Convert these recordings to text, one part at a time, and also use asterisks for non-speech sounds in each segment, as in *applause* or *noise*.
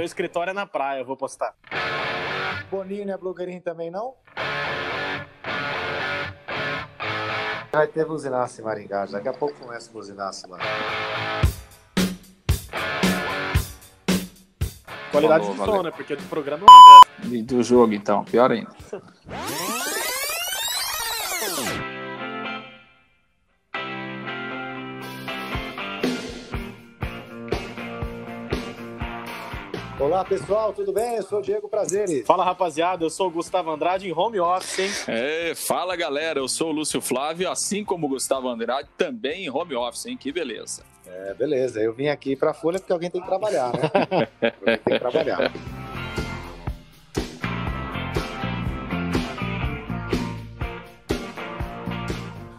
meu escritório é na praia, eu vou postar. Boninho não é blogueirinho também, não? Vai ter buzinaço em Maringá. Daqui a pouco começa o buzinaço lá. Qualidade Falou, de valeu. som, né? Porque do programa é uma. E do jogo, então, pior ainda. *laughs* Olá, pessoal, tudo bem? Eu sou o Diego Prazeres. Fala, rapaziada, eu sou o Gustavo Andrade em home office, hein? É, fala galera, eu sou o Lúcio Flávio, assim como o Gustavo Andrade, também em home office, hein? Que beleza. É, beleza. Eu vim aqui pra Folha porque alguém tem que trabalhar, né? *laughs* alguém tem que trabalhar.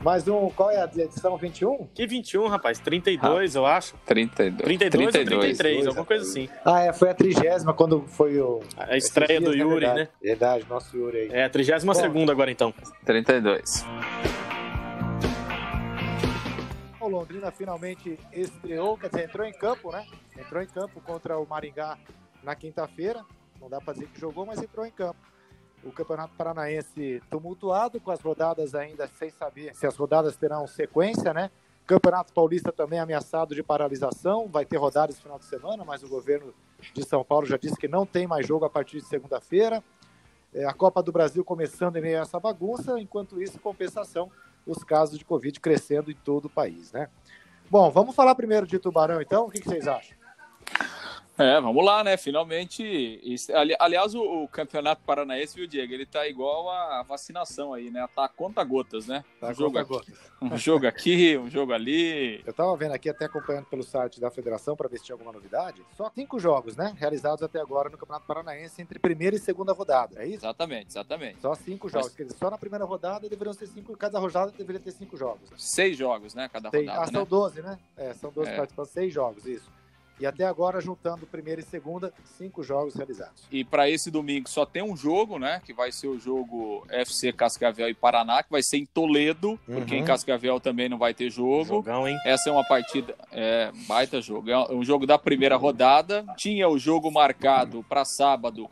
Mais um, qual é a edição 21? Que 21, rapaz? 32, eu acho. 32. 32, ou 33, alguma coisa assim. Ah, é, foi a trigésima quando foi o... A estreia esses do dias, né? Yuri, verdade. né? Verdade, nosso Yuri aí. É, a 32 segunda agora, então. 32. O Londrina finalmente estreou, quer dizer, entrou em campo, né? Entrou em campo contra o Maringá na quinta-feira. Não dá pra dizer que jogou, mas entrou em campo. O Campeonato Paranaense tumultuado, com as rodadas ainda sem saber se as rodadas terão sequência, né? Campeonato Paulista também ameaçado de paralisação, vai ter rodadas no final de semana, mas o governo de São Paulo já disse que não tem mais jogo a partir de segunda-feira. É, a Copa do Brasil começando em meio a essa bagunça, enquanto isso, compensação, os casos de Covid crescendo em todo o país, né? Bom, vamos falar primeiro de Tubarão, então? O que, que vocês acham? É, vamos lá, né? Finalmente. aliás, o, Campeonato Paranaense, viu, Diego? Ele tá igual a vacinação aí, né? Tá a conta gotas, né? Tá, um, jogo conta aqui, gotas. *laughs* um jogo aqui, um jogo ali. Eu tava vendo aqui, até acompanhando pelo site da federação para ver se tinha alguma novidade. Só cinco jogos, né? Realizados até agora no Campeonato Paranaense entre primeira e segunda rodada. É isso? Exatamente, exatamente. Só cinco jogos. Quer dizer, só na primeira rodada deveriam ser cinco. Cada rodada deveria ter cinco jogos. Seis jogos, né? Cada Tem- rodada, ah, são né? 12, né? É, são 12 É. participantes, seis jogos, isso. E até agora, juntando primeira e segunda, cinco jogos realizados. E para esse domingo só tem um jogo, né? Que vai ser o jogo FC Cascavel e Paraná, que vai ser em Toledo, porque Uhum. em Cascavel também não vai ter jogo. Jogão, hein? Essa é uma partida, é, baita jogo. É um jogo da primeira rodada. Tinha o jogo marcado para sábado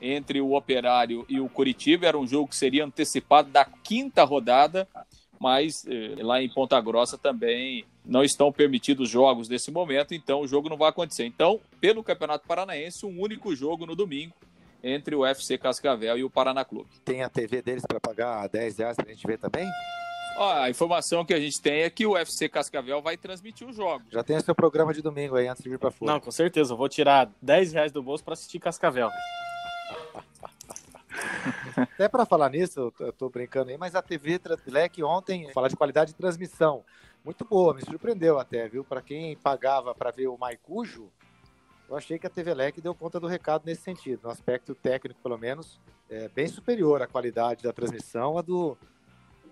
entre o Operário e o Curitiba. Era um jogo que seria antecipado da quinta rodada, mas eh, lá em Ponta Grossa também não estão permitidos jogos nesse momento, então o jogo não vai acontecer. Então, pelo Campeonato Paranaense, um único jogo no domingo entre o FC Cascavel e o Paraná Clube. Tem a TV deles para pagar 10 reais pra gente ver também? Ó, a informação que a gente tem é que o FC Cascavel vai transmitir os jogos. Já tem o seu programa de domingo aí antes de vir pra fora. Não, com certeza. Eu vou tirar 10 reais do bolso pra assistir Cascavel. *laughs* Até para falar nisso, eu tô- brincando aí, mas a TV Black ontem, falar de qualidade de transmissão, muito boa, me surpreendeu até, viu? Para quem pagava para ver o Maicujo, eu achei que a TV Lec deu conta do recado nesse sentido, no aspecto técnico, pelo menos, é bem superior a qualidade da transmissão a do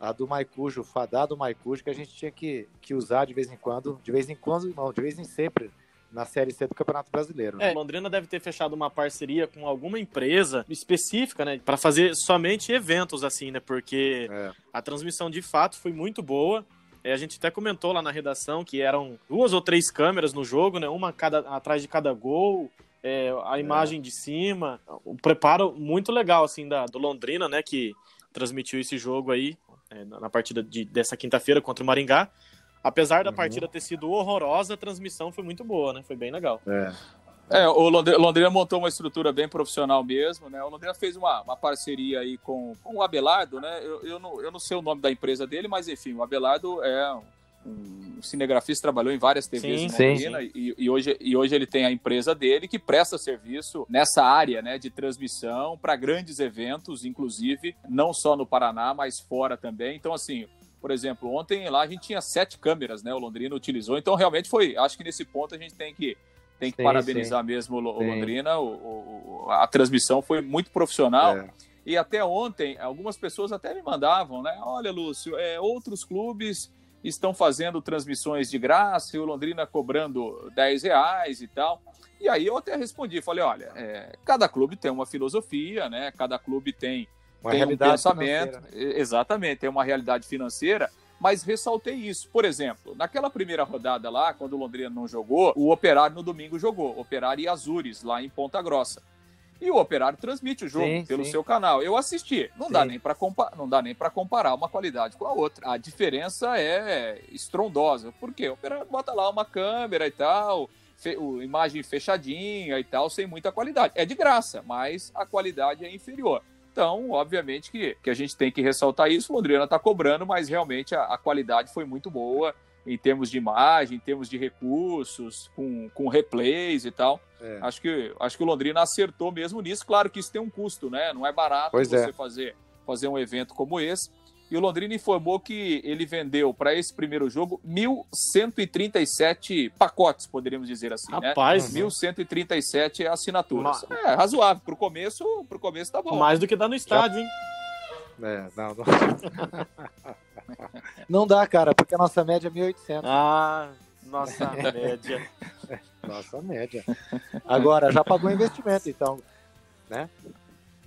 a do Maicujo, o fadado Maicujo, que a gente tinha que, que usar de vez em quando, de vez em quando, não, de vez em sempre, na Série C do Campeonato Brasileiro. né? É, Londrina deve ter fechado uma parceria com alguma empresa específica, né? Pra fazer somente eventos, assim, né? Porque É. a transmissão de fato foi muito boa. É, a gente até comentou lá na redação que eram duas ou três câmeras no jogo, né? Uma cada, atrás de cada gol, é, a imagem de cima, o preparo muito legal, assim, da, do Londrina, né? Que transmitiu esse jogo aí é, na na partida de, dessa quinta-feira contra o Maringá. Apesar da Uhum. partida ter sido horrorosa, a transmissão foi muito boa, né? Foi bem legal. É. É, o Londrina, Londrina montou uma estrutura bem profissional mesmo, né? O Londrina fez uma, uma parceria aí com, com o Abelardo, né? Eu, eu, não, eu não sei o nome da empresa dele, mas enfim, o Abelardo é um cinegrafista, trabalhou em várias TVs Sim, em sim, Londrina E, e hoje, e hoje ele tem a empresa dele que presta serviço nessa área, né? De transmissão para grandes eventos, inclusive, não só no Paraná, mas fora também. Então, assim, por exemplo, ontem lá a gente tinha sete câmeras, né? O Londrina utilizou. Então, realmente foi. Acho que nesse ponto a gente tem que, tem que Sim, parabenizar mesmo o, Lo- o Sim. Londrina. O, o- a transmissão foi muito profissional. É. E até ontem, algumas pessoas até me mandavam, né? Olha, Lúcio, é, outros clubes estão fazendo transmissões de graça e o Londrina cobrando 10 reais e tal. E aí eu até respondi, falei, olha, é, cada clube tem uma filosofia, né? Cada clube tem Uma tem um pensamento. né? Exatamente, tem uma realidade financeira. Mas ressaltei isso. Por exemplo, naquela primeira rodada lá, quando o Londrina não jogou, o Operário no domingo jogou, Operário e Azures, lá em Ponta Grossa. E o Operário transmite o jogo sim, pelo sim. seu canal. Eu assisti. Não sim. dá nem para compa não dá nem para comparar uma qualidade com a outra. A diferença é estrondosa. Por quê? O Operário bota lá uma câmera e tal, fe imagem fechadinha e tal, sem muita qualidade. É de graça, mas a qualidade é inferior. Então, obviamente que, que a gente tem que ressaltar isso. O Londrina está cobrando, mas realmente a, a, qualidade foi muito boa em termos de imagem, em termos de recursos, com, com replays e tal. É. Acho, que, acho que o Londrina acertou mesmo nisso. Claro que isso tem um custo, né? Não é barato pois você é. fazer, fazer um evento como esse. E o Londrina informou que ele vendeu para esse primeiro jogo 1.137 pacotes, poderíamos dizer assim, né? Rapaz, né? 1.137 assinaturas. Mas... É, razoável. Pro começo, pro começo tá bom. Mais do que dá no estádio, Já... hein? É, não, não. *laughs* não dá, cara, porque a nossa média é 1.800. Ah, nossa *laughs* média. Nossa média. Agora, já pagou investimento, então, né?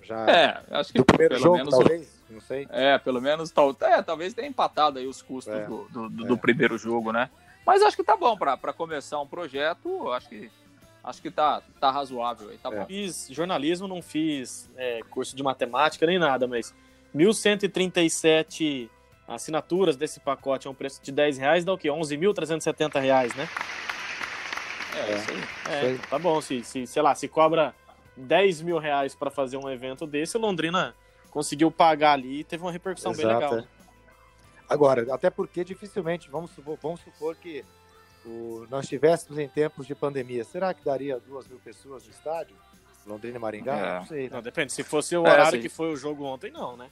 Já... É, acho que do primeiro jogo, menos, talvez não sei. É, pelo menos tal, é, talvez tenha empatado aí os custos é, do, do, do, é. do, primeiro jogo, né? Mas acho que tá bom para começar um projeto, acho que acho que tá, tá razoável aí, tá é. bom. Fiz jornalismo, não fiz é, curso de matemática nem nada, mas 1.137 assinaturas desse pacote a um preço de 10 reais dá o quê? 11.370 reais, né? É, é, isso aí. É, isso aí. tá bom, se, se, sei lá, se cobra 10 mil reais para fazer um evento desse, Londrina conseguiu pagar ali e teve uma repercussão Exato, bem legal. É. Agora, até porque dificilmente, vamos supor, vamos supor que o, nós estivéssemos em tempos de pandemia, será que daria duas mil pessoas no estádio? Londrina e Maringá? É. Não sei. Né? Não, depende. Se fosse o é, horário que foi o jogo ontem, não, né?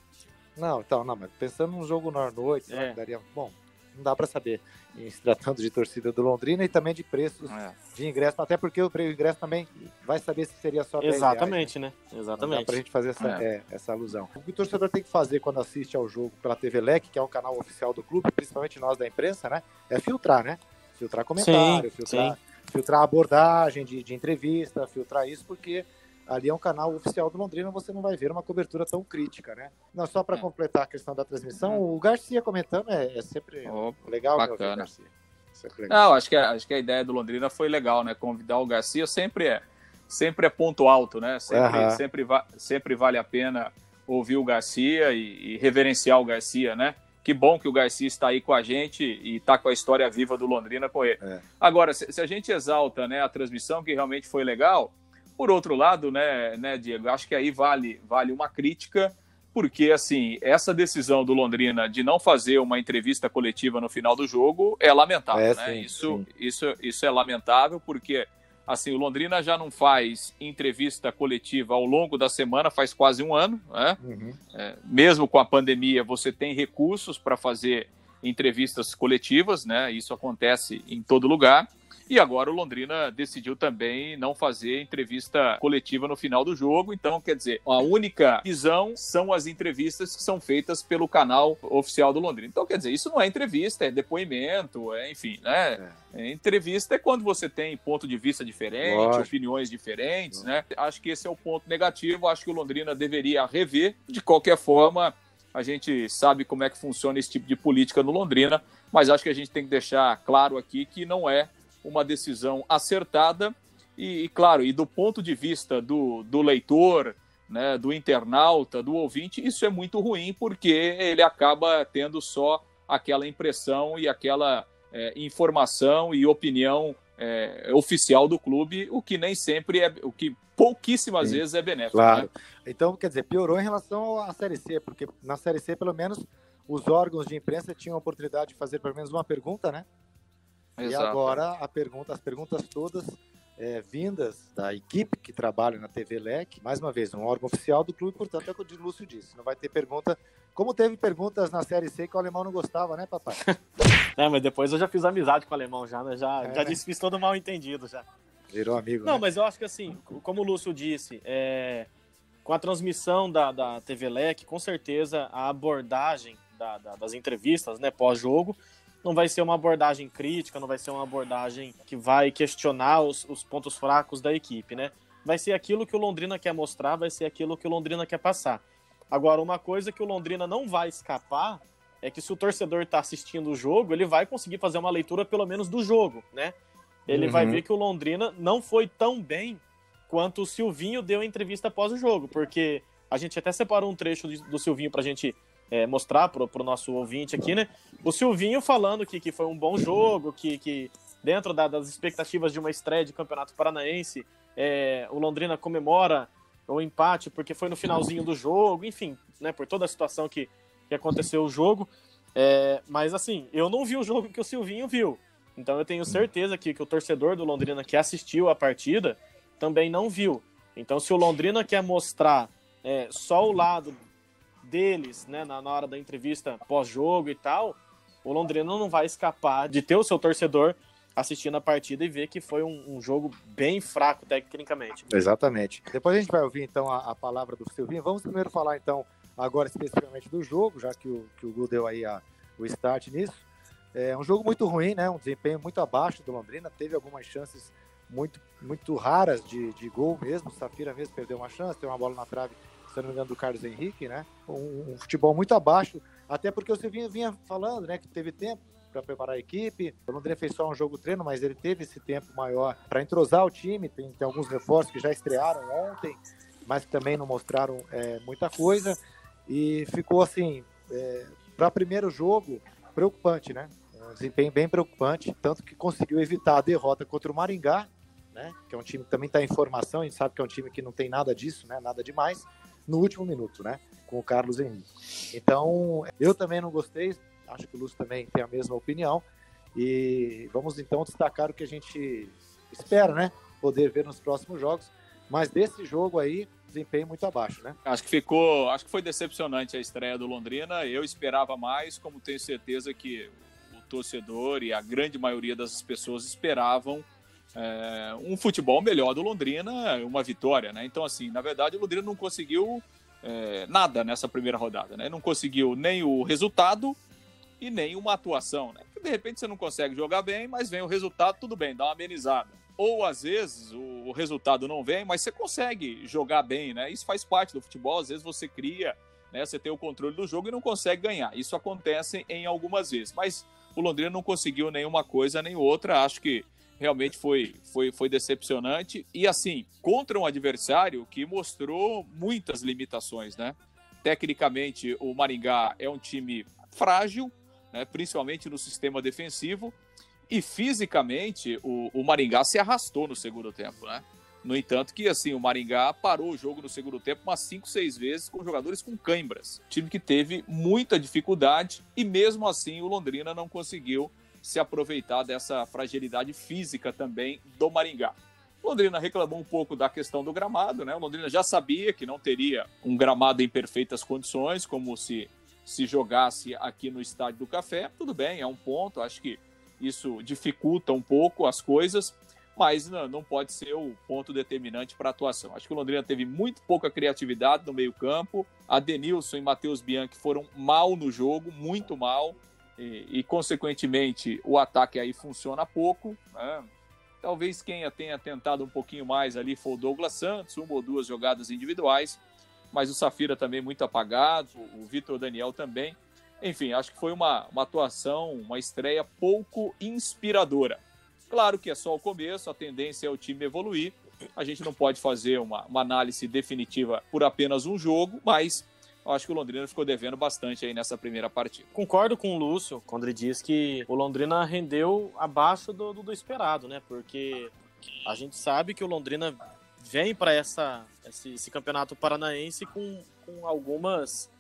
Não, então, não, mas pensando num jogo na noite, é. daria. Bom, não dá para saber em se tratando de torcida do Londrina e também de preços é. de ingresso, até porque o ingresso também vai saber se seria só 10 Exatamente, reais, né? Exatamente. Dá pra gente fazer essa, é. É, essa alusão. O que o torcedor tem que fazer quando assiste ao jogo pela TV Leque, que é um canal oficial do clube, principalmente nós da imprensa, né? É filtrar, né? Filtrar comentário, sim, filtrar, sim. filtrar abordagem de, de entrevista, filtrar isso, porque ali é um canal oficial do Londrina, você não vai ver uma cobertura tão crítica, né? Não, só para é. completar a questão da transmissão, uhum. o Garcia comentando é, é sempre oh, legal. Bacana. Garcia. Sempre legal. Não, acho que, acho que a ideia do Londrina foi legal, né? Convidar o Garcia sempre é, sempre é ponto alto, né? Sempre, uhum. sempre, va sempre vale a pena ouvir o Garcia e, e, reverenciar o Garcia, né? Que bom que o Garcia está aí com a gente e está com a história viva do Londrina com ele. É. Agora, se, se, a gente exalta né, a transmissão, que realmente foi legal, por outro lado, né, né, Diego, acho que aí vale, vale uma crítica, porque assim, essa decisão do Londrina de não fazer uma entrevista coletiva no final do jogo é lamentável, é, né? Sim, isso, sim. isso, isso é lamentável, porque assim, o Londrina já não faz entrevista coletiva ao longo da semana, faz quase um ano, né? Uhum. É, mesmo com a pandemia, você tem recursos para fazer entrevistas coletivas, né? Isso acontece em todo lugar. E agora o Londrina decidiu também não fazer entrevista coletiva no final do jogo. Então, quer dizer, a única visão são as entrevistas que são feitas pelo canal oficial do Londrina. Então, quer dizer, isso não é entrevista, é depoimento, é, enfim, né? É. É, entrevista é quando você tem ponto de vista diferente, Lógico. opiniões diferentes, Lógico. né? Acho que esse é o ponto negativo. Acho que o Londrina deveria rever. De qualquer forma, a gente sabe como é que funciona esse tipo de política no Londrina, mas acho que a gente tem que deixar claro aqui que não é uma decisão acertada e, e, claro, e do ponto de vista do, do leitor, né, do internauta, do ouvinte, isso é muito ruim porque ele acaba tendo só aquela impressão e aquela é, informação e opinião é, oficial do clube, o que nem sempre é, o que pouquíssimas Sim, vezes é benéfico. Claro. Né? Então, quer dizer, piorou em relação à Série C, porque na Série C, pelo menos, os órgãos de imprensa tinham a oportunidade de fazer pelo menos uma pergunta, né? Exato. E agora a pergunta, as perguntas todas é, vindas da equipe que trabalha na TV LEC, mais uma vez, um órgão oficial do clube, portanto, é o que o Lúcio disse. Não vai ter pergunta. Como teve perguntas na Série C que o alemão não gostava, né, papai? *laughs* é, mas depois eu já fiz amizade com o alemão, já, né? Já, é, já desfiz todo mal entendido já. Virou amigo. Não, né? mas eu acho que assim, como o Lúcio disse, é, com a transmissão da, da TV LEC, com certeza a abordagem da, da, das entrevistas, né, pós-jogo, não vai ser uma abordagem crítica, não vai ser uma abordagem que vai questionar os, os pontos fracos da equipe, né? Vai ser aquilo que o Londrina quer mostrar, vai ser aquilo que o Londrina quer passar. Agora, uma coisa que o Londrina não vai escapar é que se o torcedor está assistindo o jogo, ele vai conseguir fazer uma leitura pelo menos do jogo, né? Ele uhum. vai ver que o Londrina não foi tão bem quanto o Silvinho deu a entrevista após o jogo, porque a gente até separou um trecho do Silvinho para a gente é, mostrar para o nosso ouvinte aqui, né? O Silvinho falando que, que foi um bom jogo, que, que dentro da, das expectativas de uma estreia de Campeonato Paranaense, é, o Londrina comemora o empate porque foi no finalzinho do jogo, enfim, né? Por toda a situação que, que aconteceu o jogo. É, mas assim, eu não vi o jogo que o Silvinho viu. Então eu tenho certeza que, que o torcedor do Londrina que assistiu a partida também não viu. Então se o Londrina quer mostrar é, só o lado deles, né, na, na hora da entrevista pós-jogo e tal, o Londrina não vai escapar de ter o seu torcedor assistindo a partida e ver que foi um, um, jogo bem fraco tecnicamente. Exatamente. Depois a gente vai ouvir então a, a, palavra do Silvinho. Vamos primeiro falar então agora especificamente do jogo, já que o, que o Gu deu aí a, o start nisso. É um jogo muito ruim, né? Um desempenho muito abaixo do Londrina. Teve algumas chances muito, muito raras de, de gol mesmo. Safira mesmo perdeu uma chance, tem uma bola na trave, se não me engano, do Carlos Henrique, né? Um, um futebol muito abaixo, até porque o Silvinho vinha falando, né? Que teve tempo para preparar a equipe. O Londrina fez só um jogo treino, mas ele teve esse tempo maior para entrosar o time. Tem, tem, alguns reforços que já estrearam ontem, mas que também não mostraram é, muita coisa. E ficou assim, é, para primeiro jogo, preocupante, né? Um desempenho bem preocupante, tanto que conseguiu evitar a derrota contra o Maringá, né? Que é um time que também está em formação, a gente sabe que é um time que não tem nada disso, né? Nada demais, no último minuto, né? Com o Carlos Henrique. Então, eu também não gostei, acho que o Lúcio também tem a mesma opinião. E vamos então destacar o que a gente espera, né? Poder ver nos próximos jogos. Mas desse jogo aí, desempenho muito abaixo, né? Acho que ficou, acho que foi decepcionante a estreia do Londrina. Eu esperava mais, como tenho certeza que o torcedor e a grande maioria das pessoas esperavam é, um futebol melhor do Londrina, uma vitória, né? Então, assim, na verdade, o Londrina não conseguiu é, nada nessa primeira rodada, né? Não conseguiu nem o resultado e nem uma atuação, né? de repente você não consegue jogar bem, mas vem o resultado, tudo bem, dá uma amenizada. Ou às vezes o resultado não vem, mas você consegue jogar bem, né? Isso faz parte do futebol, às vezes você cria, né? Você tem o controle do jogo e não consegue ganhar. Isso acontece em algumas vezes, mas o Londrina não conseguiu nenhuma coisa nem outra. Acho que realmente foi, foi, foi decepcionante. E assim, contra um adversário que mostrou muitas limitações, né? Tecnicamente, o Maringá é um time frágil, né, principalmente no sistema defensivo. E fisicamente, o, o, Maringá se arrastou no segundo tempo, né? No entanto, que assim, o Maringá parou o jogo no segundo tempo umas 5, 6 vezes com jogadores com câimbras. Time que teve muita dificuldade e mesmo assim o Londrina não conseguiu se aproveitar dessa fragilidade física também do Maringá. Londrina reclamou um pouco da questão do gramado, né? O Londrina já sabia que não teria um gramado em perfeitas condições, como se se jogasse aqui no Estádio do Café, tudo bem, é um ponto, acho que isso dificulta um pouco as coisas, mas não, não pode ser o ponto determinante para a atuação. Acho que o Londrina teve muito pouca criatividade no meio-campo, a Denilson e Matheus Bianchi foram mal no jogo, muito mal, e, e consequentemente o ataque aí funciona pouco. Né? Talvez quem tenha tentado um pouquinho mais ali foi o Douglas Santos, uma ou duas jogadas individuais mas o Safira também muito apagado, o Vitor Daniel também. Enfim, acho que foi uma, uma atuação, uma estreia pouco inspiradora. Claro que é só o começo, a tendência é o time evoluir. A gente não pode fazer uma, uma análise definitiva por apenas um jogo, mas acho que o Londrina ficou devendo bastante aí nessa primeira partida. Concordo com o Lúcio quando ele diz que o Londrina rendeu abaixo do, do, do esperado, né? Porque a gente sabe que o Londrina vem para essa esse, esse, campeonato paranaense com, com algumas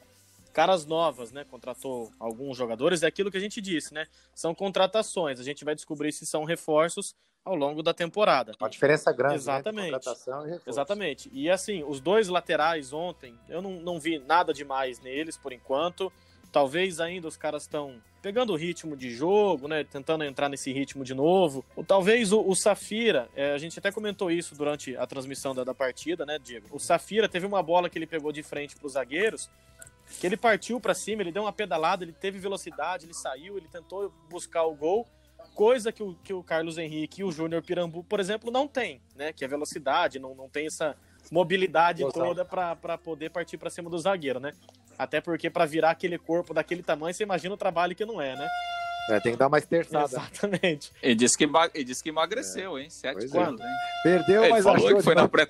caras novas, né? Contratou alguns jogadores, é aquilo que a gente disse, né? São contratações. A gente vai descobrir se são reforços ao longo da temporada. Uma diferença grande, Exatamente. Né? Contratação e Exatamente. E assim, os dois laterais ontem, eu não, não vi nada demais neles por enquanto. Talvez ainda os caras estão pegando o ritmo de jogo, né? Tentando entrar nesse ritmo de novo. Ou talvez o, o Safira, é, a gente até comentou isso durante a transmissão da, da partida, né, Diego? O Safira teve uma bola que ele pegou de frente para os zagueiros, que ele partiu para cima, ele deu uma pedalada, ele teve velocidade, ele saiu, ele tentou buscar o gol, coisa que o, que o Carlos Henrique e o Júnior Pirambu, por exemplo, não tem, né? Que é velocidade, não, não tem essa mobilidade toda para poder partir para cima do zagueiro, né? Até porque para virar aquele corpo daquele tamanho, você imagina o trabalho que não é, né? É, tem que dar mais terçada. Exatamente. Ele disse que, ele disse que emagreceu, hein? Sete quilos, hein? Perdeu, Ele mas falou achou que foi na pré...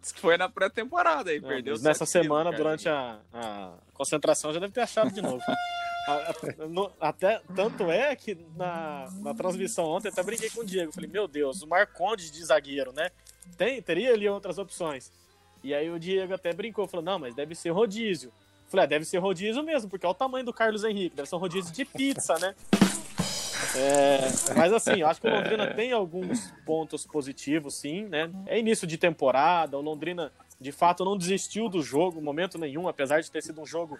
Disse que foi na pré-temporada aí, Não, perdeu nessa semana, quilos, durante a, a concentração, já deve ter achado de novo. *laughs* A- a- no- até, tanto é que na, na transmissão ontem, até brinquei com o Diego. Falei, meu Deus, o Marcondes de zagueiro, né? Tem, teria ali outras opções. E aí o Diego até brincou, falou, não, mas deve ser rodízio. Falei, ah, deve ser rodízio mesmo, porque olha o tamanho do Carlos Henrique, deve ser um rodízio de pizza, né? É, mas assim, eu acho que o Londrina tem alguns pontos positivos, sim, né? É início de temporada, o Londrina de fato não desistiu do jogo, momento nenhum, apesar de ter sido um jogo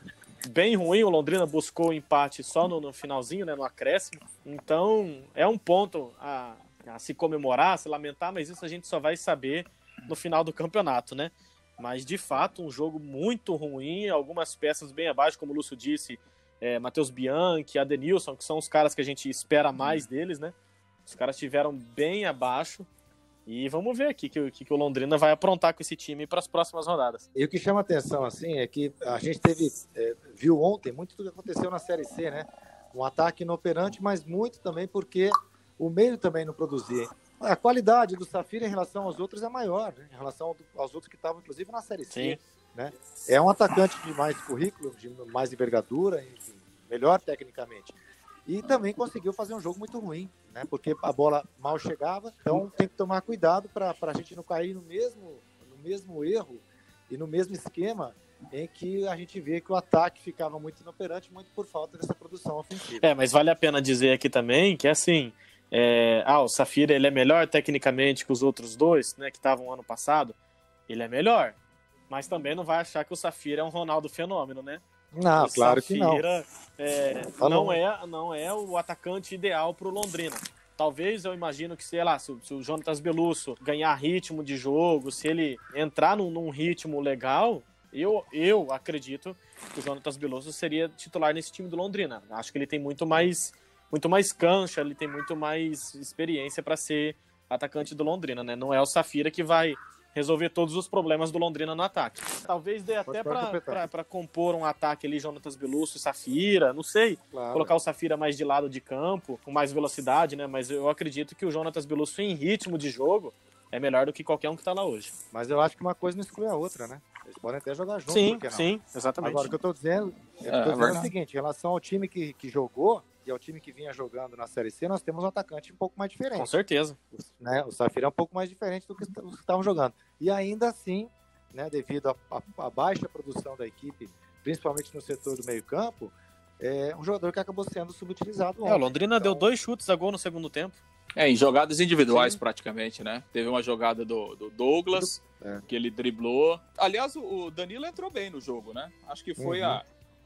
bem ruim, o Londrina buscou o empate só no, no finalzinho, né, no acréscimo. Então, é um ponto a, a se comemorar, a se lamentar, mas isso a gente só vai saber no final do campeonato, né? Mas de fato, um jogo muito ruim, algumas peças bem abaixo, como o Lúcio disse, é, Matheus Bianchi, Adenilson, que são os caras que a gente espera mais deles, né? Os caras estiveram bem abaixo. E vamos ver aqui que, que, que o Londrina vai aprontar com esse time para as próximas rodadas. E o que chama atenção, assim, é que a gente teve, é, viu ontem muito do que aconteceu na Série C, né? Um ataque inoperante, mas muito também porque o meio também não produzia. A qualidade do Safira em relação aos outros é maior, né? em relação aos outros que estavam, inclusive, na Série C. Sim. Né? É um atacante de mais currículo, de mais envergadura, enfim, melhor tecnicamente. E também conseguiu fazer um jogo muito ruim, né? porque a bola mal chegava. Então tem que tomar cuidado para a gente não cair no mesmo, no mesmo erro e no mesmo esquema em que a gente vê que o ataque ficava muito inoperante, muito por falta dessa produção ofensiva. É, mas vale a pena dizer aqui também que assim, é, ah, o Safira ele é melhor tecnicamente que os outros dois, né, que estavam ano passado. Ele é melhor, mas também não vai achar que o Safira é um Ronaldo fenômeno, né? Não, o claro que não. É, não é não é o atacante ideal para o Londrina. Talvez eu imagino que, sei lá, se, o- se o Jonatas Belusso ganhar ritmo de jogo, se ele entrar num, num ritmo legal, eu, eu acredito que o Jonatas Belusso seria titular nesse time do Londrina. Acho que ele tem muito mais, muito mais cancha, ele tem muito mais experiência para ser atacante do Londrina, né? Não é o Safira que vai resolver todos os problemas do Londrina no ataque. Talvez dê até para compor um ataque ali, Jonatas Belusso e Safira, não sei Claro. colocar o Safira mais de lado de campo, com mais velocidade, né? Mas eu acredito que o Jonatas Belusso em ritmo de jogo é melhor do que qualquer um que tá lá hoje. Mas eu acho que uma coisa não exclui a outra, né? Eles podem até jogar juntos, sim, sim, exatamente. Agora, o que eu tô dizendo, eu É, tô é dizendo o verdade. seguinte, em relação ao time que, que jogou e ao time que vinha jogando na Série C, nós temos um atacante um pouco mais Com diferente. certeza. Né? O Safira é um pouco mais diferente do que os que estavam jogando. E ainda assim, né, devido à baixa produção da equipe, principalmente no setor do meio campo, é um jogador que acabou sendo subutilizado É, o ontem. Londrina deu Então- dois chutes a gol no segundo tempo. É, em jogadas individuais Sim. praticamente, né? Teve uma jogada do, do Douglas, É. que ele driblou. Aliás, o, o Danilo entrou bem no jogo, né? Acho que foi Uhum. a.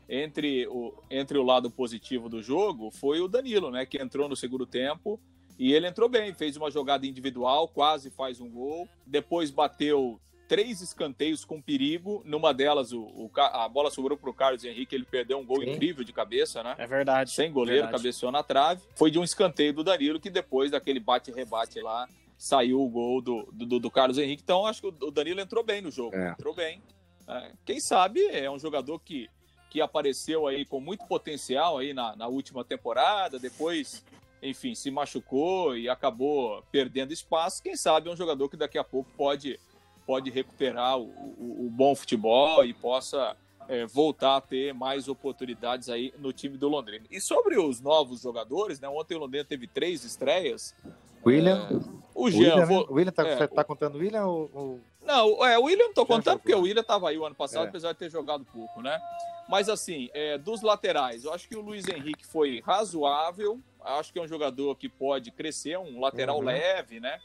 Entre o, entre o lado positivo do jogo, foi o Danilo, né? Que entrou no segundo tempo. E ele entrou bem, fez uma jogada individual, quase faz um gol. Depois bateu três escanteios com perigo. Numa delas, o, o a bola sobrou para o Carlos Henrique, ele perdeu um gol Sim. incrível de cabeça, né? É verdade. sem goleiro, verdade. cabeceou na trave. Foi de um escanteio do Danilo, que depois daquele bate-rebate lá, saiu o gol do, do, do Carlos Henrique. Então, acho que o Danilo entrou bem no jogo. É. Entrou bem. É, quem sabe é um jogador que, que apareceu aí com muito potencial aí na, na última temporada, depois, enfim, se machucou e acabou perdendo espaço. Quem sabe é um jogador que daqui a pouco pode, pode recuperar o, o, o bom futebol e possa é, voltar a ter mais oportunidades aí no time do Londrina. E sobre os novos jogadores, né? Ontem o Londrina teve três estreias. William, É, o Jean, William, né? vou- William tá, é, tá contando o William ou, ou- não, é, o William não tô contando porque o William tava aí o ano passado, É. apesar de ter jogado pouco, né? Mas assim, é, dos laterais, eu acho que o Luiz Henrique foi razoável. Acho que é um jogador que pode crescer, um lateral Uhum. leve, né?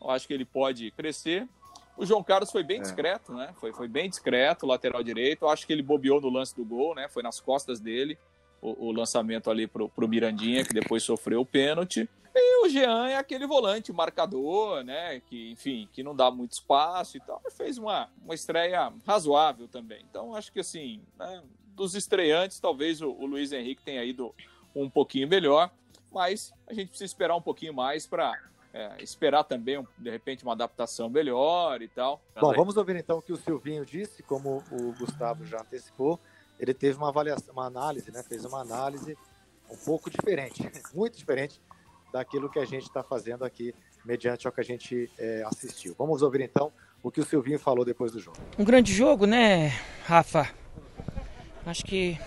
Eu acho que ele pode crescer. O João Carlos foi bem É. discreto, né? Foi, foi bem discreto, lateral direito. Eu acho que ele bobeou no lance do gol, né? Foi nas costas dele o, o lançamento ali pro, pro Mirandinha, que depois sofreu o pênalti. E o Jean é aquele volante marcador, né? Que, enfim, que não dá muito espaço e tal. Mas fez uma, uma estreia razoável também. Então, acho que assim, né, dos estreantes, talvez o, o Luiz Henrique tenha ido um pouquinho melhor. Mas a gente precisa esperar um pouquinho mais para é, esperar também, de repente, uma adaptação melhor e tal. Bom, vamos ouvir então o que o Silvinho disse, como o Gustavo já antecipou. Ele teve uma avaliação, uma análise, né? Fez uma análise um pouco diferente, *laughs* muito diferente daquilo que a gente está fazendo aqui, mediante ao que a gente é, assistiu. Vamos ouvir então o que o Silvinho falou depois do jogo. Um grande jogo, né, Rafa? Acho que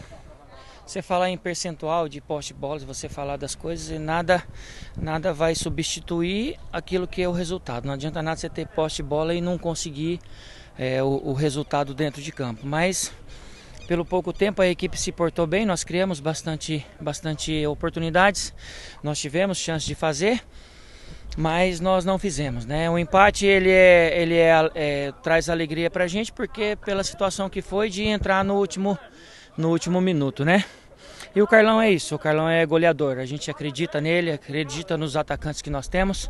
você falar em percentual de poste bolas, você falar das coisas e nada, nada vai substituir aquilo que é o resultado. Não adianta nada você ter poste bola e não conseguir é, o, o resultado dentro de campo. Mas pelo pouco tempo a equipe se portou bem, nós criamos bastante, bastante oportunidades, nós tivemos chance de fazer, mas nós não fizemos, né? O empate ele é, ele é, é traz alegria para a gente porque pela situação que foi de entrar no último no último minuto, né? E o Carlão é isso, o Carlão é goleador. A gente acredita nele, acredita nos atacantes que nós temos.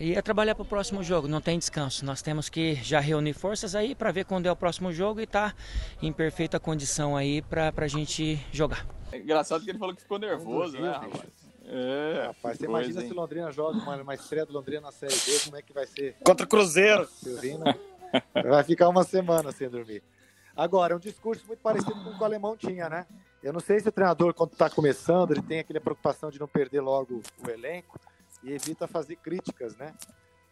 E é trabalhar para o próximo jogo, não tem descanso. Nós temos que já reunir forças aí para ver quando é o próximo jogo e tá em perfeita condição aí para a gente jogar. É engraçado que ele falou que ficou nervoso, né, rapaz? É, rapaz, você coisa, imagina hein? se Londrina joga uma, uma estreia do Londrina na Série B, como é que vai ser? Contra o Cruzeiro. vai ficar uma semana sem dormir. Agora, é um discurso muito parecido com o que o alemão tinha, né? Eu não sei se o treinador, quando está começando, ele tem aquela preocupação de não perder logo o elenco e evita fazer críticas, né?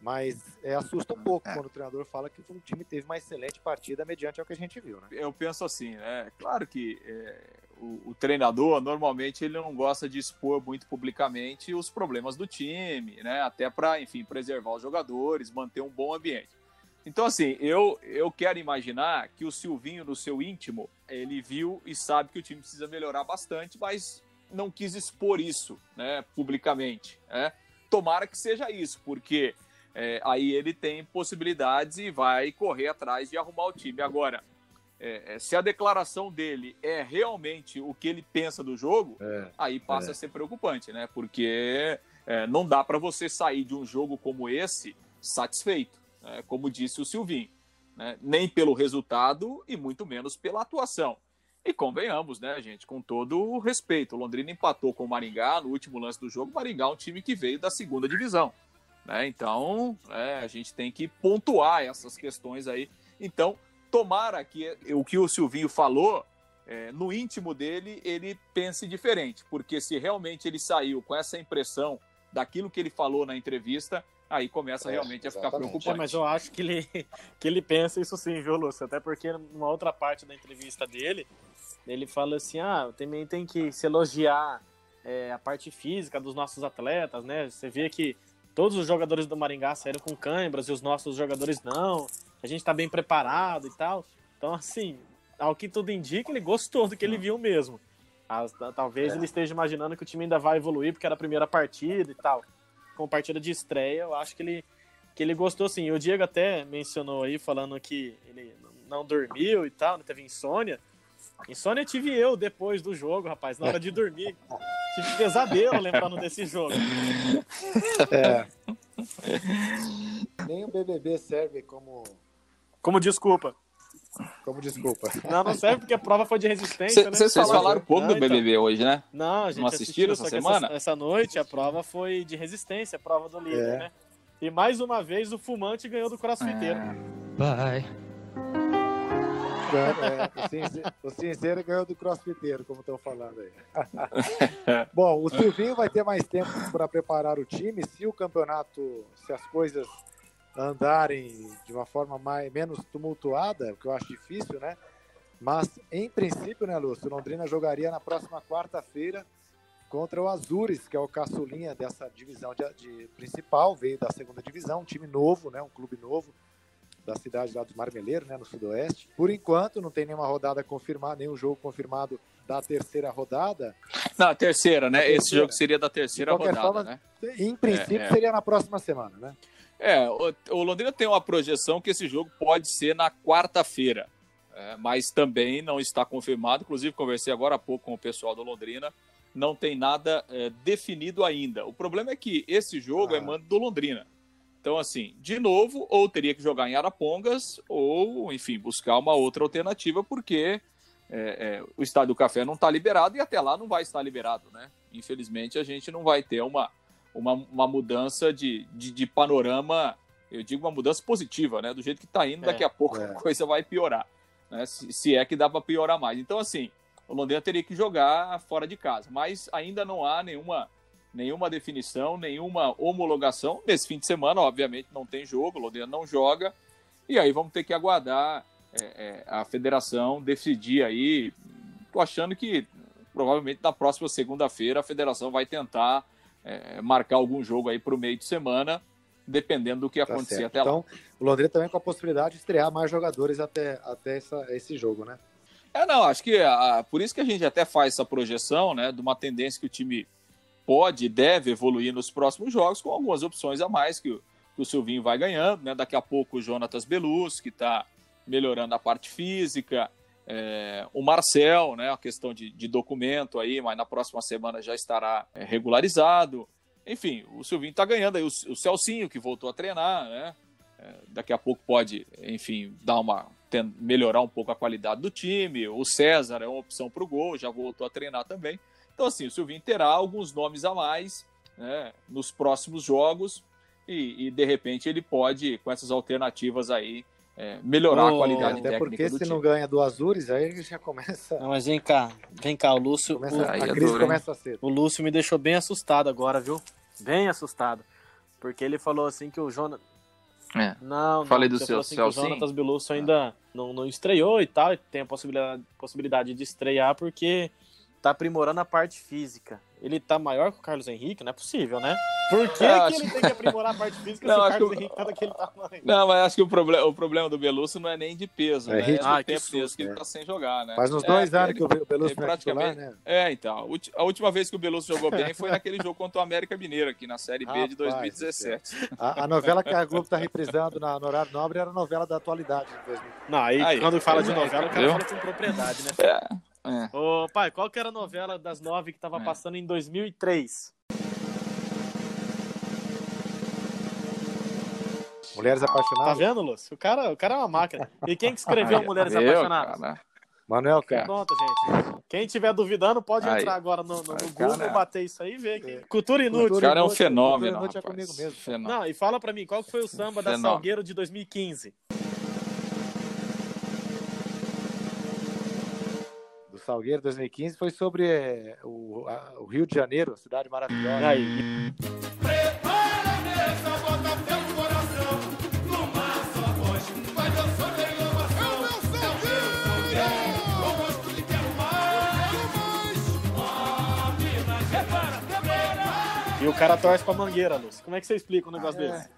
Mas é, assusta um pouco é. quando o treinador fala que o time teve uma excelente partida mediante ao que a gente viu, né? Eu penso assim, né? Claro que é, o, o, treinador, normalmente, ele não gosta de expor muito publicamente os problemas do time, né? Até para, enfim, preservar os jogadores, manter um bom ambiente. Então, assim, eu, eu quero imaginar que o Silvinho, no seu íntimo, ele viu e sabe que o time precisa melhorar bastante, mas não quis expor isso né, publicamente. Né? Tomara que seja isso, porque é, aí ele tem possibilidades e vai correr atrás de arrumar o time. Agora, é, é se a declaração dele é realmente o que ele pensa do jogo, é, aí passa é. a ser preocupante, né? Porque é, não dá para você sair de um jogo como esse satisfeito né, como disse o Silvinho, né, nem pelo resultado e muito menos pela atuação. E convenhamos, né, gente, com todo o respeito, o Londrina empatou com o Maringá no último lance do jogo. O Maringá é um time que veio da segunda divisão. Né? Então, é, a gente tem que pontuar essas questões aí. Então, tomara que o que o Silvinho falou, é, no íntimo dele, ele pense diferente, porque se realmente ele saiu com essa impressão daquilo que ele falou na entrevista, aí começa é, realmente a ficar preocupante. É, mas eu acho que ele, *laughs* que ele pensa isso sim, viu, Lúcio? Até porque numa outra parte da entrevista dele, ele fala assim, ah, também tem que se elogiar é, a parte física dos nossos atletas, né? Você vê que todos os jogadores do Maringá saíram com câimbras e os nossos jogadores não. A gente tá bem preparado e tal. Então, assim, ao que tudo indica, ele gostou do que ele viu mesmo. Talvez é. ele esteja imaginando que o time ainda vai evoluir porque era a primeira partida e tal como partida de estreia, eu acho que ele, que ele gostou sim. O Diego até mencionou aí, falando que ele não dormiu e tal, não teve insônia. Insônia tive eu depois do jogo, rapaz, na hora de dormir. tive pesadelo lembrando desse jogo. É. *laughs* Nem o BBB serve como. Como desculpa. Como desculpa. Não, não serve porque a prova foi de resistência, Cê, né? Vocês falaram pouco do BBB então... hoje, né? Não, a gente não assistiram assistiu, essa semana? Essa, essa, noite a prova foi de resistência, a prova do líder, é. né? E mais uma vez o fumante ganhou do crossfiteiro. Bye. É, o cinzeiro ganhou do crossfiteiro, como estão falando aí. *laughs* Bom, o Silvinho vai ter mais tempo para preparar o time. Se o campeonato, se as coisas andarem de uma forma mais, menos tumultuada, o que eu acho difícil, né? Mas, em princípio, né, Lúcio, Londrina jogaria na próxima quarta-feira contra o Azures, que é o caçulinha dessa divisão de, de, principal, veio da segunda divisão, um time novo, né, um clube novo da cidade lá do Marmeleiro, né, no sudoeste. Por enquanto, não tem nenhuma rodada confirmada, nenhum jogo confirmado da terceira rodada. Na terceira, né? Esse jogo seria da terceira rodada, forma, né? Em princípio, é, é. seria na próxima semana, né? É, o, o Londrina tem uma projeção que esse jogo pode ser na quarta-feira, é, mas também não está confirmado. Inclusive, conversei agora há pouco com o pessoal do Londrina, não tem nada é, definido ainda. O problema é que esse jogo é ah. é mando do Londrina. Então, assim, de novo, ou teria que jogar em Arapongas, ou, enfim, buscar uma outra alternativa, porque é, é, o Estádio do Café não está liberado e até lá não vai estar liberado, né? Infelizmente, a gente não vai ter uma uma, uma mudança de, de, de panorama, eu digo uma mudança positiva, né? Do jeito que está indo, daqui É, a pouco é. a coisa vai piorar, né? Se, se é que dá para piorar mais. Então, assim, o Londrina teria que jogar fora de casa, mas ainda não há nenhuma, nenhuma definição, nenhuma homologação. Nesse fim de semana, obviamente, não tem jogo, o Londrina não joga, e aí vamos ter que aguardar é, é, a federação decidir aí. Tô achando que provavelmente na próxima segunda-feira a federação vai tentar é, marcar algum jogo aí para o meio de semana, dependendo do que Tá acontecer certo. até lá. Então, o Londrina também com a possibilidade de estrear mais jogadores até, até essa, esse jogo, né? É, não, acho que a- por isso que a gente até faz essa projeção, né, de uma tendência que o time pode e deve evoluir nos próximos jogos, com algumas opções a mais que o, que o Silvinho vai ganhando, né? Daqui a pouco o Jonatas Belus, que está melhorando a parte física, é, o Marcel, né, a questão de, de documento aí, mas na próxima semana já estará é, regularizado. Enfim, o Silvinho está ganhando aí, o, o Celcinho, que voltou a treinar, né? É, daqui a pouco pode, enfim, dar uma melhorar um pouco a qualidade do time. O César é uma opção para o gol, já voltou a treinar também. Então, assim, o Silvinho terá alguns nomes a mais né, nos próximos jogos e, e, de repente, ele pode, com essas alternativas aí, é, melhorar a Ô, qualidade Até técnica porque do se time. não ganha do Azures, aí ele já começa. Não, mas vem cá, vem cá, o Lúcio, começa o, a é crise hein? começa cedo. o Lúcio me deixou bem assustado agora, viu? Bem assustado. Porque ele falou assim que o Jonas. É. Não, Falei não, do seu assim que o? Jonatas Belusso ainda não, não estreou e tal, e tem a possibilidade, possibilidade de estrear porque tá aprimorando a parte física. Ele tá maior que o Carlos Henrique? Não é possível, né? Por que, que acho- ele tem que aprimorar a parte física Não, se o Carlos que Henrique tá daquele tamanho? Não, mas acho que o, proble o problema do Belusso não é nem de peso, É né? ritmo. É Ah, que tempo susto, que ele é. tá sem jogar, né? Faz uns É, dois anos ele- que o Be- o Belusso é titular, praticamente- né? É, então. a última vez que o Belusso jogou bem foi naquele jogo contra o América Mineiro, aqui na Série B de Rapaz 2017. A, a novela que a Globo tá reprisando na, no horário nobre era a novela da atualidade. de 2000. Não, aí, Aí, quando fala de é, novela, o cara fala com propriedade, né? É. Ô, pai, qual que era a novela das nove que tava É. passando em 2003? Mulheres Tá Apaixonadas. vendo, Lúcio? O cara, o cara é uma máquina. E quem que escreveu Aí, Mulheres viu, Apaixonadas? cara? Manuel, cara. Pronto, gente. Quem tiver duvidando pode Aí. entrar agora no, no, no Aí, Google, cara. bater isso aí e ver. Que... Cultura inútil. O cara é um fenômeno, inútil é comigo mesmo. Fenômeno. Não, e fala pra mim, qual que foi o samba da Fenômeno. Salgueiro de 2015? Salgueiro 2015 foi sobre é, o, a- o Rio de Janeiro, a cidade maravilhosa. Aí. E o cara torce pra mangueira, Lúcio. Como é que você explica um negócio Ah, é. desse?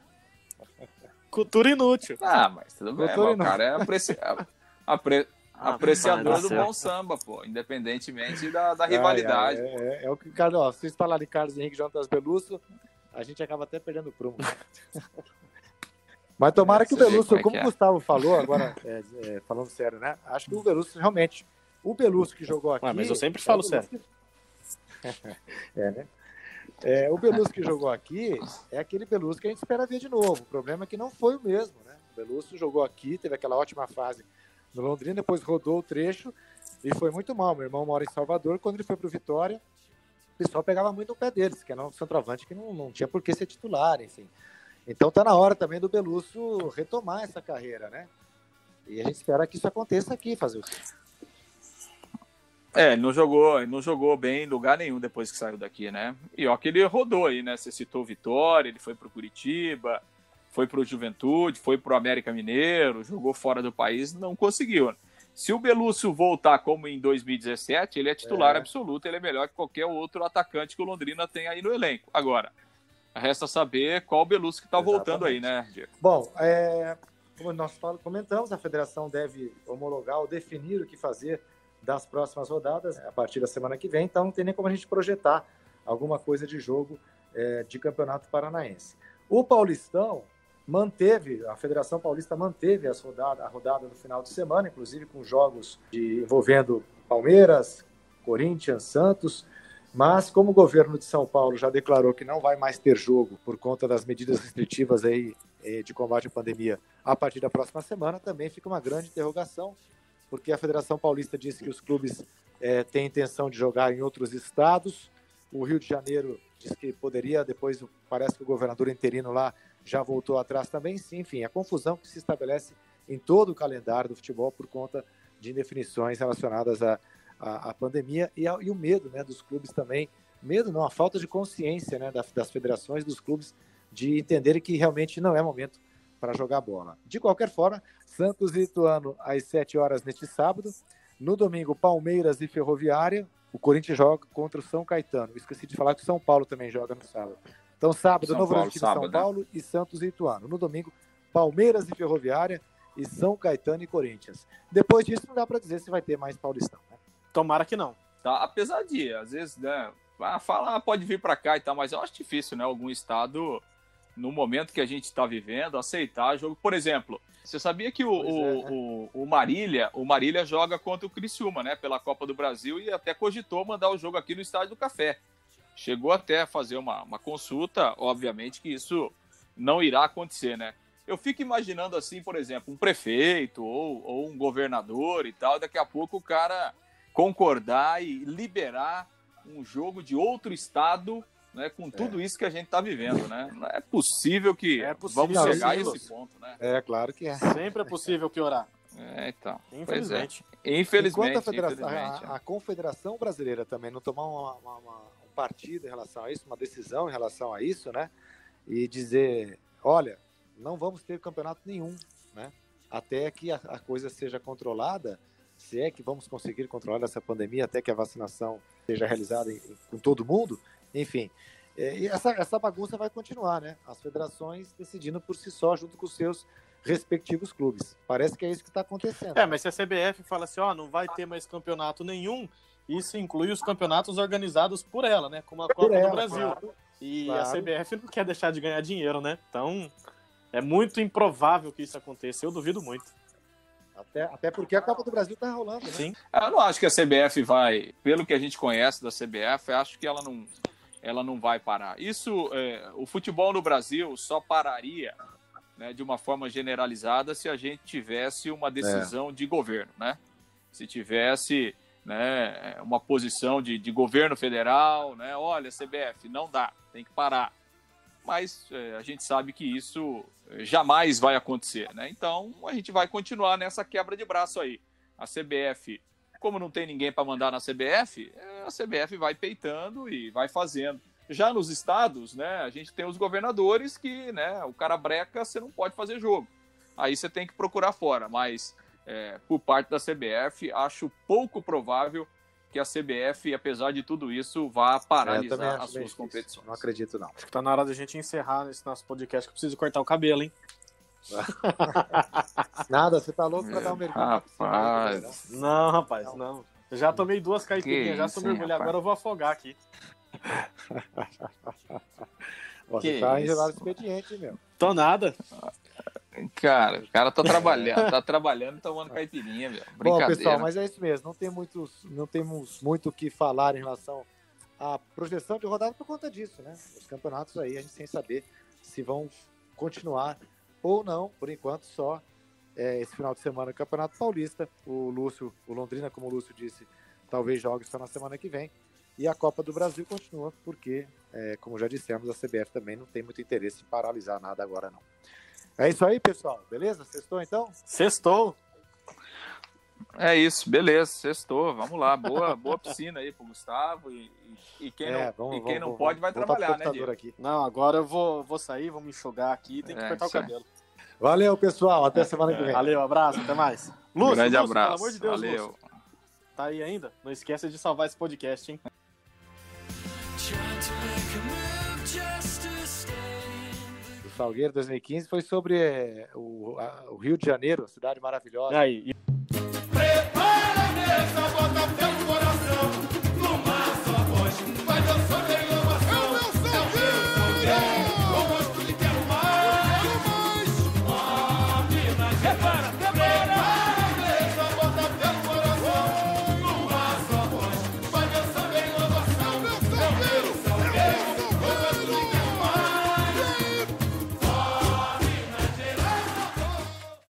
Cultura inútil. Ah, mas tudo bem. Mas o Inútil. cara é apreci... apre- Ah, apreciador do céu. bom samba, pô. Independentemente da, da rivalidade. ai, é, é- é o que o Carlos, ó, se vocês falarem de Carlos Henrique Jonatas Belusso, a gente acaba até perdendo o prumo. Mas tomara É, que o Belusso, como é como o é. Gustavo falou, agora, *laughs* é, é, falando sério, né? Acho que o Belusso realmente. O Belusso que jogou aqui. Ué, mas eu sempre é o falo Belusso que- *laughs* é, né? É, o Belusso que jogou aqui é aquele Belusso que a gente espera ver de novo. O problema é que não foi o mesmo, né? O Belusso jogou aqui, teve aquela ótima fase no Londrina, depois rodou o trecho e foi muito mal. Meu irmão mora em Salvador, quando ele foi pro Vitória, o pessoal pegava muito no pé deles, que era um centroavante que não, não tinha por que ser titular, enfim. Então tá na hora também do Belusso retomar essa carreira, né? E a gente espera que isso aconteça aqui, fazer o? É, ele não jogou, ele não jogou bem em lugar nenhum depois que saiu daqui, né? E ó, que ele rodou aí, né? Você citou o Vitória, ele foi pro Curitiba, foi pro Juventude, foi pro América Mineiro, jogou fora do país, não conseguiu. Se o Belusso voltar como em 2017, ele é titular É. absoluto, ele é melhor que qualquer outro atacante que o Londrina tem aí no elenco. Agora, resta saber qual o Belusso que tá voltando aí, né, Diego? Bom, é, como nós comentamos, a federação deve homologar ou definir o que fazer das próximas rodadas a partir da semana que vem, então não tem nem como a gente projetar alguma coisa de jogo é, de campeonato paranaense. O Paulistão manteve, a Federação Paulista manteve as rodada, a rodada no final de semana, inclusive com jogos de- envolvendo Palmeiras, Corinthians, Santos, mas como o governo de São Paulo já declarou que não vai mais ter jogo por conta das medidas restritivas aí eh, de combate à pandemia a partir da próxima semana, também fica uma grande interrogação, porque a Federação Paulista disse que os clubes eh, têm intenção de jogar em outros estados. O Rio de Janeiro Diz que poderia, depois parece que o governador interino lá já voltou atrás também. Sim, enfim, a confusão que se estabelece em todo o calendário do futebol por conta de indefinições relacionadas à, à, à pandemia e, ao, e, o medo né, dos clubes também. Medo não, a falta de consciência né, das, das federações, dos clubes, de entenderem que realmente não é momento para jogar bola. De qualquer forma, Santos e Ituano às 7 horas neste sábado. No domingo, Palmeiras e Ferroviária. O Corinthians joga contra o São Caetano. Esqueci de falar que o São Paulo também joga no sábado. Então, sábado, São Novo Paulo, sábado, São né? Paulo e Santos e Ituano. No domingo, Palmeiras e Ferroviária e São Caetano e Corinthians. Depois disso, não dá para dizer se vai ter mais Paulistão. Né? Tomara que não. Tá, apesar de, às vezes, né, falar pode vir para cá e tal, mas eu acho difícil, né? Algum estado no momento que a gente está vivendo, aceitar jogo. Por exemplo, você sabia que o, o, é, né? o, o, Marília, o Marília joga contra o Criciúma, né? Pela Copa do Brasil e até cogitou mandar o jogo aqui no Estádio do Café. Chegou até a fazer uma, uma consulta, obviamente que isso não irá acontecer, né? Eu fico imaginando assim, por exemplo, um prefeito ou, ou um governador e tal, daqui a pouco o cara concordar e liberar um jogo de outro estado né, com é. tudo é. isso que a gente está vivendo, né? Não é possível que é possível, vamos chegar a esse ponto, né? É, claro que é. Sempre é possível piorar. É, então. Infelizmente. É. Infelizmente. Enquanto a, federação, a, a, Confederação Brasileira também não tomar uma, uma, uma, um partido em relação a isso, uma decisão em relação a isso, né? E dizer, olha, não vamos ter campeonato nenhum, né? Até que a, a coisa seja controlada, se é que vamos conseguir controlar essa pandemia, até que a vacinação seja realizada em, em, com todo mundo, enfim, é, e essa, essa bagunça vai continuar, né? As federações decidindo por si só, junto com os seus respectivos clubes. Parece que é isso que está acontecendo. É, mas se a CBF fala assim, ó, não vai ter mais campeonato nenhum, isso inclui os campeonatos organizados por ela, né? Como a Copa ela, do Brasil. Claro, e claro. a CBF não quer deixar de ganhar dinheiro, né? Então, é muito improvável que isso aconteça. Eu duvido muito. Até, até porque a Copa do Brasil está rolando, né? Sim. Eu não acho que a CBF vai, pelo que a gente conhece da CBF, acho que ela não ela não vai parar. Isso, é, o futebol no Brasil só pararia né, de uma forma generalizada se a gente tivesse uma decisão é. de governo, né? Se tivesse né, uma posição de, de governo federal, né? Olha, CBF, não dá, tem que parar. Mas é, a gente sabe que isso jamais vai acontecer, né? Então a gente vai continuar nessa quebra de braço aí. A CBF como não tem ninguém para mandar na CBF, é, a CBF vai peitando e vai fazendo. Já nos estados, né, a gente tem os governadores que, né, o cara breca, você não pode fazer jogo. Aí você tem que procurar fora. Mas é, por parte da CBF, acho pouco provável que a CBF, apesar de tudo isso, vá paralisar é, as suas competições. Não acredito, não. Acho que tá na hora da gente encerrar esse nosso podcast, que eu preciso cortar o cabelo, hein? *laughs* Nada, você tá louco pra dar um mergulho. Rapaz. Não, rapaz, não. não. Já tomei duas caipirinhas, já tô mergulhando, agora eu vou afogar aqui. *laughs* Você que tá engelado expediente, meu. Tô nada. Cara, o cara tá trabalhando, tá *laughs* trabalhando e tomando caipirinha, meu. Bom, pessoal, mas é isso mesmo. Não, tem muitos, não temos muito o que falar em relação à projeção de rodada por conta disso, né? Os campeonatos aí, a gente sem saber se vão continuar ou não, por enquanto, só é, esse final de semana o Campeonato Paulista. O Lúcio, o Londrina, como o Lúcio disse, talvez jogue só na semana que vem. E a Copa do Brasil continua, porque, é, como já dissemos, a CBF também não tem muito interesse em paralisar nada agora, não. É isso aí, pessoal. Beleza? Sextou, então? Sextou. É isso, beleza, sextou. Vamos lá. Boa, *laughs* boa piscina aí pro Gustavo. E, e, e quem é, não, vamos, e quem vamos, não pode vai trabalhar, né, Diego? Aqui. Não, agora eu vou, vou sair, vou me enxugar aqui tem que é, cortar o cabelo. Valeu, pessoal. Até semana que vem. *laughs* Valeu, abraço, até mais. Lúcio, grande Lúcio, abraço. Pelo amor de Deus, Valeu. Lúcio. Tá aí ainda? Não esqueça de salvar esse podcast, hein? Salgueiro 2015 foi sobre é, o, a, o Rio de Janeiro, cidade maravilhosa. Aí. Prepara a mesa,